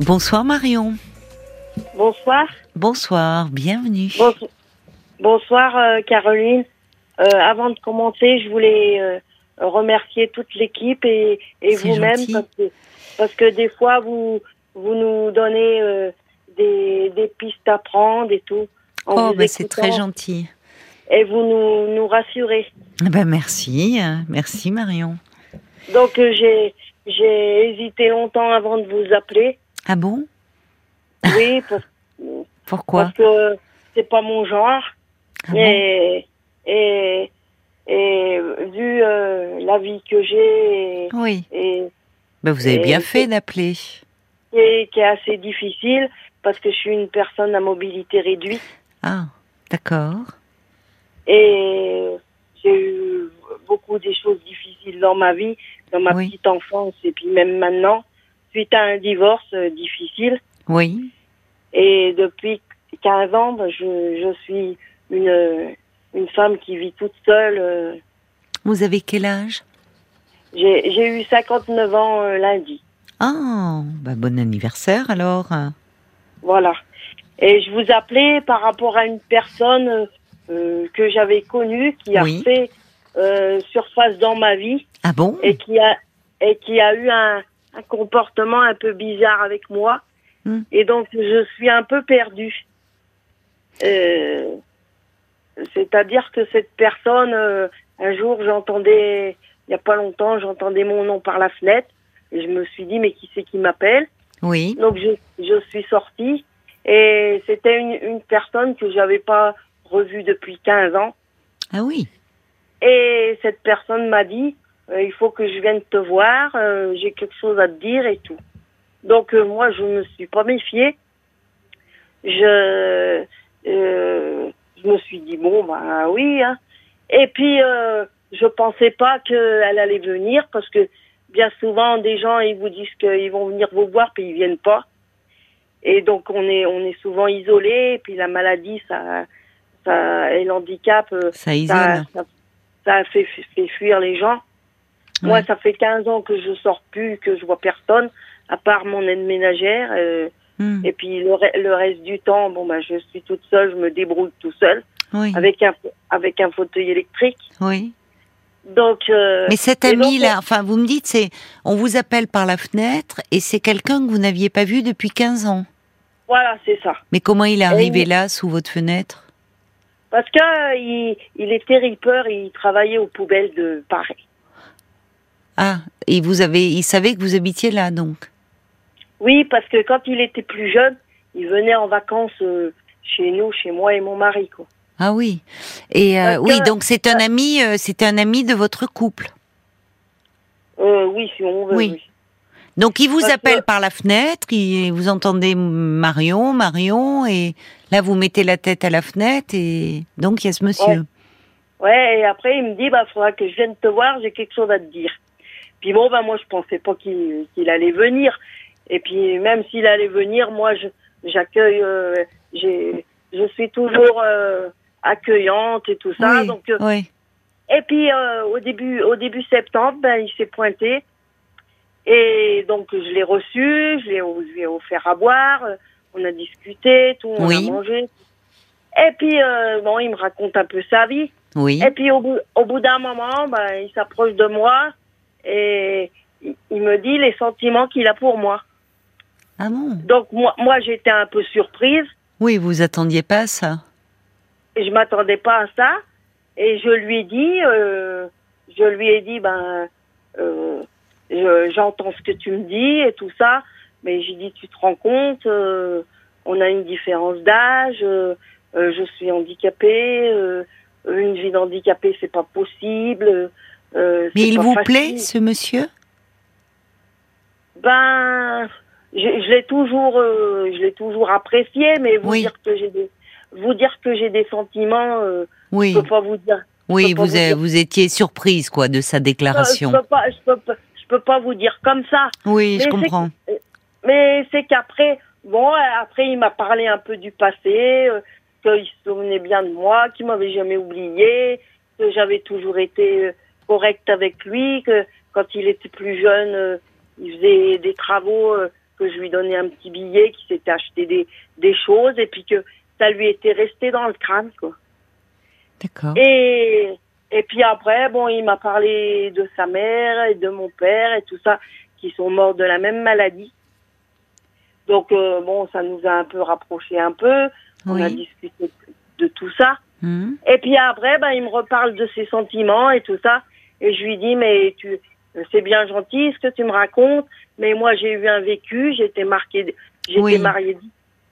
Bonsoir Marion. Bonsoir. Bonsoir, bienvenue. Bonso- Bonsoir euh, Caroline. Euh, avant de commencer, je voulais euh, remercier toute l'équipe et, vous-même parce que, parce que des fois vous vous nous donnez des, des pistes à prendre et tout. en Oh, bah, c'est très gentil. Et vous nous, nous rassurez. Eh Ben merci, euh, merci Marion. Donc j'ai j'ai hésité longtemps avant de vous appeler. Ah bon? Oui, parce, Pourquoi? Parce que c'est pas mon genre. Ah bon? Et, et, et vu euh, la vie que j'ai Oui. et, Ben, vous avez Et bien fait d'appeler. et qui est assez difficile parce que je suis une personne à mobilité réduite Ah, d'accord. et j'ai eu beaucoup des choses difficiles dans ma vie, dans ma Oui. petite enfance et puis même maintenant, suite à un divorce euh, difficile. Oui. Et depuis 15 ans, ben, je, je suis une, une femme qui vit toute seule. euh, Vous avez quel âge? J'ai eu 59 ans euh, lundi. Ah, bah, bon anniversaire alors. Voilà. Et je vous appelais par rapport à une personne euh, que j'avais connue qui a Oui. fait euh, surface dans ma vie Ah bon? Et qui a et qui a eu un, un comportement un peu bizarre avec moi. Hmm. Et donc je suis un peu perdue. Euh, C'est-à-dire que cette personne, euh, un jour j'entendais, il y a pas longtemps, j'entendais mon nom par la fenêtre et je me suis dit mais qui c'est qui m'appelle? Oui. donc je, je suis sortie et c'était une, une personne que j'avais pas revue depuis 15 ans. Ah oui. Et cette personne m'a dit, il faut que je vienne te voir, euh, j'ai quelque chose à te dire et tout. Donc euh, moi je me suis pas méfiée. Je, euh, je me suis dit bon bah oui. Hein. Et puis euh, je pensais pas qu'elle allait venir parce que bien souvent des gens ils vous disent qu'ils vont venir vous voir puis ils viennent pas. Et donc on est on est souvent isolé et puis la maladie ça ça et l'handicap euh, Ça ça, ça, ça a fait, fait fuir les gens. Moi, ça fait 15 ans que je sors plus, que je vois personne, à part mon aide ménagère. euh, Hmm. et puis le, re- le reste du temps, bon bah je suis toute seule, je me débrouille tout seul Oui. avec un avec un fauteuil électrique. Oui. Donc euh, Mais cet ami là, enfin vous me dites c'est on vous appelle par la fenêtre et c'est quelqu'un que vous n'aviez pas vu depuis 15 ans. voilà, c'est ça. Mais comment il est arrivé il- là sous votre fenêtre? Parce que euh, il, il était ripper, il travaillait aux poubelles de Paris. Ah, et vous avez il savait que vous habitiez là donc. Oui, parce que quand il était plus jeune, il venait en vacances euh, chez nous, chez moi et mon mari, quoi. Ah oui. Et euh, oui, donc c'est un ami euh, c'est un ami de votre couple. Oui, si on veut. Oui. oui. Donc il vous Parce appelle que- par la fenêtre, il, vous entendez Marion, Marion, et là vous mettez la tête à la fenêtre, et donc il y a ce monsieur. Ouais, et après, il me dit, bah, faudra que je vienne te voir, j'ai quelque chose à te dire. Puis bon, bah, moi, je pensais pas qu'il qu'il allait venir. Et puis, même s'il allait venir, moi, j'accueille, euh, j'ai, je suis toujours, euh, accueillante et tout ça. oui, Donc, euh, oui. et puis, euh, au début, au début septembre, ben, il s'est pointé. Et donc, je l'ai reçu, je lui ai offert à boire, euh, on a discuté, tout, on Oui. a mangé. Et puis, euh, bon, il me raconte un peu sa vie. Oui. Et puis au bout, au bout d'un moment, ben, il s'approche de moi et il, me dit les sentiments qu'il a pour moi. Ah bon Donc moi, moi j'étais un peu surprise Oui, vous attendiez pas à ça. je m'attendais pas à ça. Et je lui ai dit, euh, je lui ai dit, ben, euh, je- j'entends ce que tu me dis et tout ça, mais j'ai dit, tu te rends compte, euh, on a une différence d'âge, je suis handicapée, une vie d'handicapé c'est pas possible. Euh, Mais il vous facile. plaît, ce monsieur? Ben, je, je l'ai toujours, euh, je l'ai toujours apprécié, mais vous Oui. dire que j'ai des, vous dire que j'ai des sentiments, euh, Oui. je peux pas vous dire. Oui, vous, vous dire. vous étiez surprise, quoi, de sa déclaration. je peux pas, je peux pas, je peux pas vous dire comme ça. Oui, Mais je comprends. Mais c'est qu'après, bon, après il m'a parlé un peu du passé, euh, qu'il se souvenait bien de moi, qu'il m'avait jamais oublié, que j'avais toujours été euh, correcte avec lui, que quand il était plus jeune, euh, il faisait des travaux euh, que je lui donnais un petit billet, qu'il s'était acheté des, des choses et puis que ça lui était resté dans le crâne, quoi. D'accord. Et, et puis après, bon, il m'a parlé de sa mère et de mon père et tout ça, qui sont morts de la même maladie. Donc, euh, bon, ça nous a un peu rapprochés un peu. On a discuté de tout ça. Mhm. Et puis après, ben, il me reparle de ses sentiments et tout ça. Et je lui dis, mais tu, c'est bien gentil ce que tu me racontes, mais moi j'ai eu un vécu, j'étais marquée, j'étais Oui. mariée,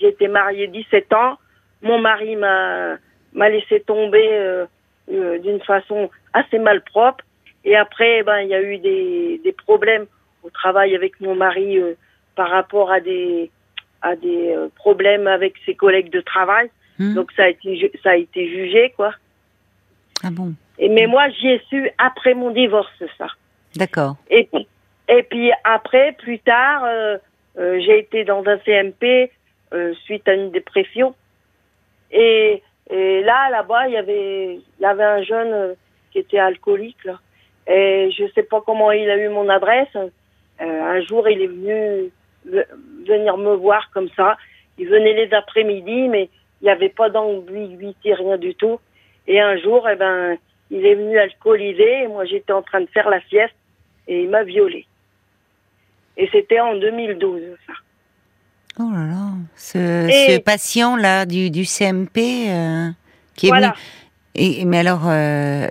j'étais mariée 17 ans. Mon mari m'a, m'a laissé tomber euh, euh, d'une façon assez malpropre. Et après, ben, il y a eu des, des problèmes au travail avec mon mari euh, par rapport à des, à des problèmes avec ses collègues de travail. Mhm. Donc ça a été ça a été jugé quoi. Ah bon? Et mais moi j'y ai su après mon divorce ça. D'accord. Et puis et puis après plus tard euh, euh, j'ai été dans un CMP euh, suite à une dépression. Et et là là-bas il y avait il y avait un jeune euh, qui était alcoolique là. Et je sais pas comment il a eu mon adresse. Euh, un jour il est venu ve- venir me voir comme ça. Il venait les après-midi mais il n'y avait pas d'ambiguïté, rien du tout. Et un jour, eh ben, il est venu alcoolisé, et moi j'étais en train de faire la sieste, et il m'a violée. Et c'était en 2012, ça. Oh là là. Ce, patient-là du, du CMP euh, qui est Voilà. venu. Et, mais alors, euh,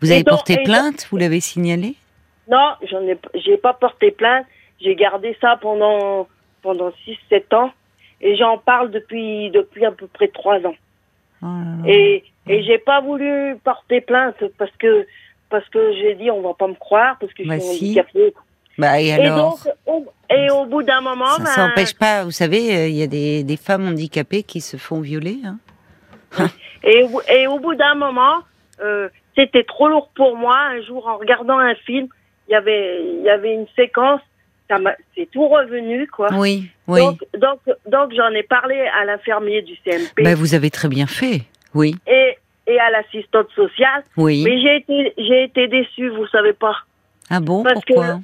vous avez donc- porté donc- plainte Vous l'avez signalé? Non, j'en ai, j'ai pas porté plainte. J'ai gardé ça pendant, pendant 6-7 ans, et j'en parle depuis, depuis à peu près 3 ans. Oh là là. Et, et j'ai pas voulu porter plainte parce que, parce que j'ai dit on va pas me croire, parce que je Bah suis si. handicapée. Bah, et Et donc, au, et au bout d'un moment, Ça ben, s'empêche pas, vous savez, euh, il y a des, des femmes handicapées qui se font violer. Hein. Et, au- et au bout d'un moment, euh, c'était trop lourd pour moi. Un jour, en regardant un film, il y avait, il y avait une séquence. C'est tout revenu, quoi. Oui, oui. Donc, donc, donc j'en ai parlé à l'infirmier du CMP Bah, vous avez très bien fait. Oui, et, et à l'assistante sociale. oui. Mais j'ai été, j'ai été déçue, vous savez pas, ah bon, parce que- pourquoi?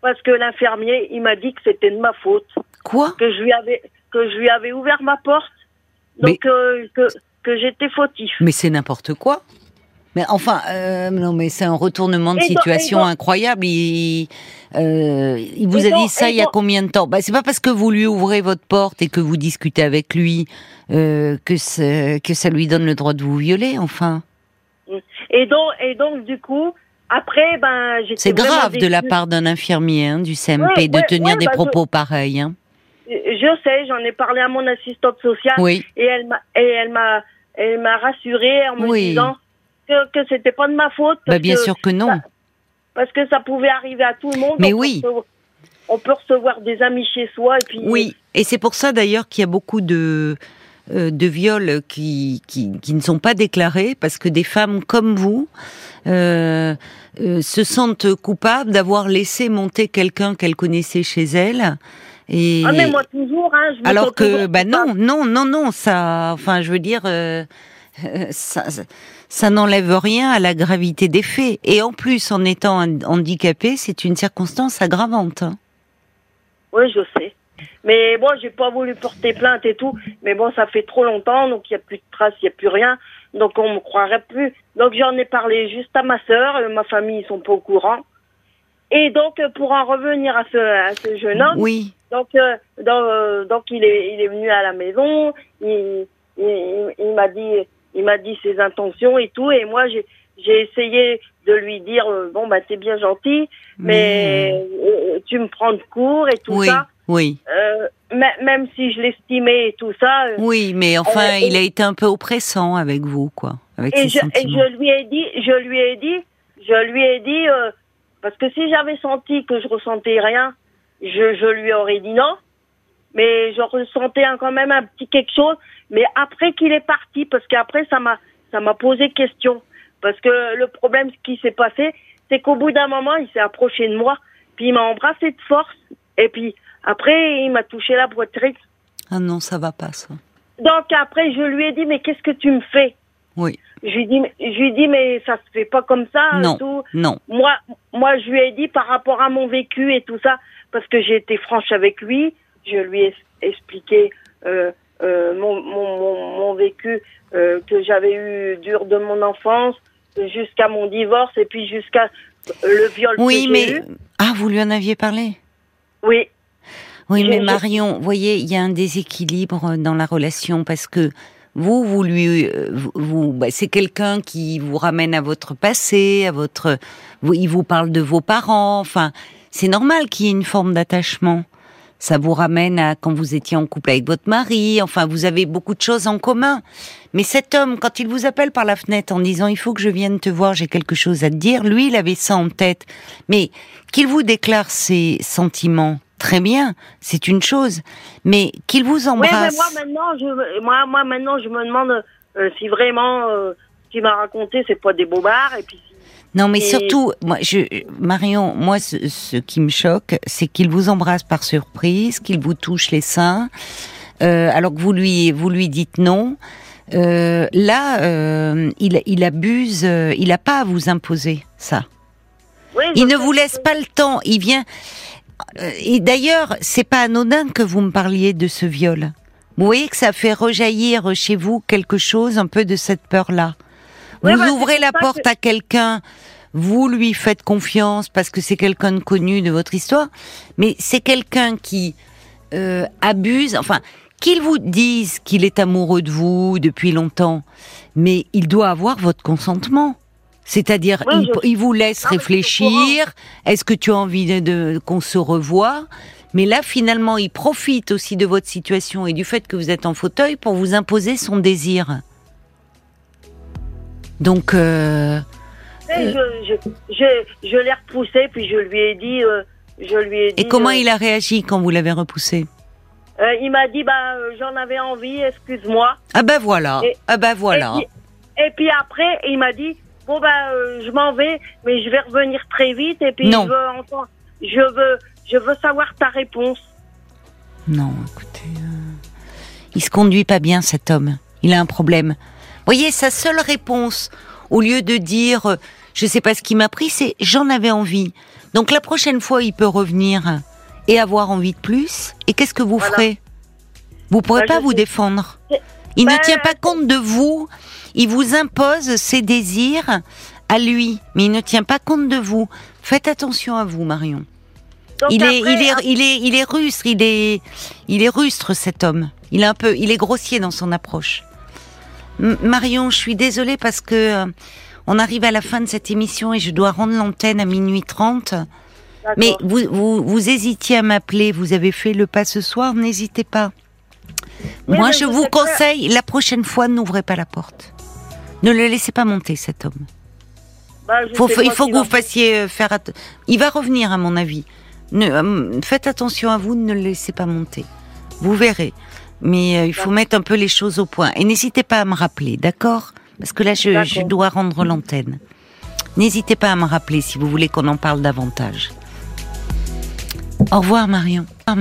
parce que l'infirmier, il m'a dit que c'était de ma faute, Quoi? Que je lui avais, que je lui avais ouvert ma porte, donc euh, que, que j'étais fautif. Mais c'est n'importe quoi. Mais enfin, euh, non, mais c'est un retournement de Et situation donc- incroyable. Il, euh, il vous a donc- dit ça il y a combien de temps? Bah, C'est pas parce que vous lui ouvrez votre porte et que vous discutez avec lui euh, que, que ça lui donne le droit de vous violer, enfin. Et donc, et donc du coup, après, ben, j'étais C'est grave de la part d'un infirmier hein, du CMP Ouais, de ouais, tenir ouais, des bah, je- propos pareils. Hein. Je sais, j'en ai parlé à mon assistante sociale Oui, et elle m'a et elle m'a elle m'a rassurée en me Oui. disant que que c'était pas de ma faute bah, bien sûr que non. ça- parce que ça pouvait arriver à tout le monde. Mais oui. recevoir- on peut recevoir des amis chez soi et puis Oui, et c'est pour ça d'ailleurs qu'il y a beaucoup de euh, de viols qui, qui, qui ne sont pas déclarés parce que des femmes comme vous euh, euh, se sentent coupables d'avoir laissé monter quelqu'un qu'elles connaissaient chez elles. Et Ah mais moi toujours hein, je me alors que toujours bah non, non, non, non, ça, enfin, je veux dire, euh, ça, ça- n'enlève rien à la gravité des faits. Et en plus, en étant handicapé, c'est une circonstance aggravante. Oui, je sais. Mais bon, j'ai pas voulu porter plainte et tout. Mais bon, ça fait trop longtemps, donc il y a plus de traces, il y a plus rien. Donc on me croirait plus. Donc j'en ai parlé juste à ma sœur, euh, ma famille, ils sont pas au courant. Et donc euh, pour en revenir à ce, à ce jeune homme, Oui, donc euh, donc, euh, donc il est il est venu à la maison, il il, il- il m'a dit il m'a dit ses intentions et tout et moi j'ai j'ai essayé de lui dire euh, bon bah t'es bien gentil mais euh, tu me prends de court et tout oui, ça oui. euh, mê- même si je l'estimais et tout ça euh, Oui, mais enfin, Euh, et- il a été un peu oppressant avec vous, quoi, avec et ses je, et sentiments. je lui ai dit, je lui ai dit, je lui ai dit, euh, parce que si j'avais senti que je ressentais rien, je, je lui aurais dit non. Mais je ressentais un- quand même un petit quelque chose. Mais après qu'il est parti, parce qu'après ça m'a, ça m'a posé question. Parce que le problème, ce qui s'est passé, c'est qu'au bout d'un moment, il s'est approché de moi, puis il m'a embrassé de force, et puis après, il m'a touché la poitrine. Ah non, ça va pas, ça. Donc après, je lui ai dit, mais qu'est-ce que tu me fais? Oui, je lui dis, mais- je lui dis, mais ça se fait pas comme ça. Non. Tout. non. Moi, moi, je lui ai dit par rapport à mon vécu et tout ça, parce que j'ai été franche avec lui. je lui ai expliqué euh, euh, mon, mon, mon, mon vécu euh, que j'avais eu dur de mon enfance jusqu'à mon divorce et puis jusqu'à le viol Oui, que mais eu. ah, vous lui en aviez parlé? Oui, Oui, mais Marion, vous voyez, il y a un déséquilibre dans la relation parce que vous, vous lui, euh, vous, vous- bah, c'est quelqu'un qui vous ramène à votre passé, à votre, vous- il vous parle de vos parents. Enfin, c'est normal qu'il y ait une forme d'attachement. Ça vous ramène à quand vous étiez en couple avec votre mari. Enfin, vous avez beaucoup de choses en commun. Mais cet homme, quand il vous appelle par la fenêtre en disant il faut que je vienne te voir, j'ai quelque chose à te dire, lui, il avait ça en tête. Mais qu'il vous déclare ses sentiments, très bien, c'est une chose. Mais qu'il vous Oui, mais embrasse. moi maintenant, je, moi, moi maintenant, je me demande euh, si vraiment euh, ce qu'il m'a raconté, c'est pas des bobards. Et puis, si- Non, mais Et- surtout, moi, je, Marion, moi, ce, ce qui me choque, c'est qu'il vous embrasse par surprise, qu'il vous touche les seins, euh, alors que vous lui, vous lui dites non. Euh, là, euh, il, il abuse. euh, il n'a pas à vous imposer ça. Oui, Il ne vous laisse pas le temps. Il vient. euh, Et d'ailleurs, c'est pas anodin que vous me parliez de ce viol. Vous voyez que ça fait rejaillir chez vous quelque chose, un peu de cette peur-là. Ouais, vous bah, ouvrez la porte que- à quelqu'un, vous lui faites confiance parce que c'est quelqu'un de connu de votre histoire, mais c'est quelqu'un qui euh, abuse, enfin, qu'il vous dise qu'il est amoureux de vous depuis longtemps, mais il doit avoir votre consentement. C'est-à-dire, Oui, il, je- il vous laisse réfléchir. Est-ce que tu as envie de, de- qu'on se revoie? Mais là, finalement, il profite aussi de votre situation et du fait que vous êtes en fauteuil pour vous imposer son désir. Donc, euh, Et je, je, je, je l'ai repoussé, puis je lui ai dit, euh, je lui ai dit. et comment euh, il a réagi quand vous l'avez repoussé euh, Il m'a dit, bah, euh, j'en avais envie, excuse-moi. Ah ben voilà, Et- ah ben voilà. Et puis, et puis après, il m'a dit, bon bah, euh, je m'en vais, mais je vais revenir très vite. Et puis Non. je veux, entendre- je veux, je veux savoir ta réponse. Non, écoutez, euh, il se conduit pas bien cet homme. Il a un problème. Voyez, sa seule réponse, au lieu de dire, euh, je sais pas ce qui m'a pris, c'est j'en avais envie. Donc la prochaine fois, il peut revenir et avoir envie de plus. Et qu'est-ce que vous Voilà. ferez? Vous pourrez Bah, pas vous sais. défendre. Il ne tient pas compte de vous. Il vous impose ses désirs à lui, mais il ne tient pas compte de vous. Faites attention à vous, Marion. Donc Il est, il est, il est, il est rustre, il est, il est rustre cet homme. Il est un peu, il est grossier dans son approche. Marion, je suis désolée parce que euh, on arrive à la fin de cette émission et je dois rendre l'antenne à minuit 30. d'accord. Mais vous, vous, vous hésitiez à m'appeler, vous avez fait le pas ce soir, n'hésitez pas. Moi, je vous conseille, la prochaine fois, n'ouvrez pas la porte. Ne le laissez pas monter, cet homme. Bah, Faut- il faut que vous va- fassiez euh, faire. Il va revenir, à mon avis. Ne, euh, faites attention à vous, ne le laissez pas monter. Vous verrez. Mais euh, il faut mettre un peu les choses au point. Et n'hésitez pas à me rappeler, d'accord? Parce que là, je, je dois rendre l'antenne. N'hésitez pas à me rappeler si vous voulez qu'on en parle davantage. Au revoir, Marion.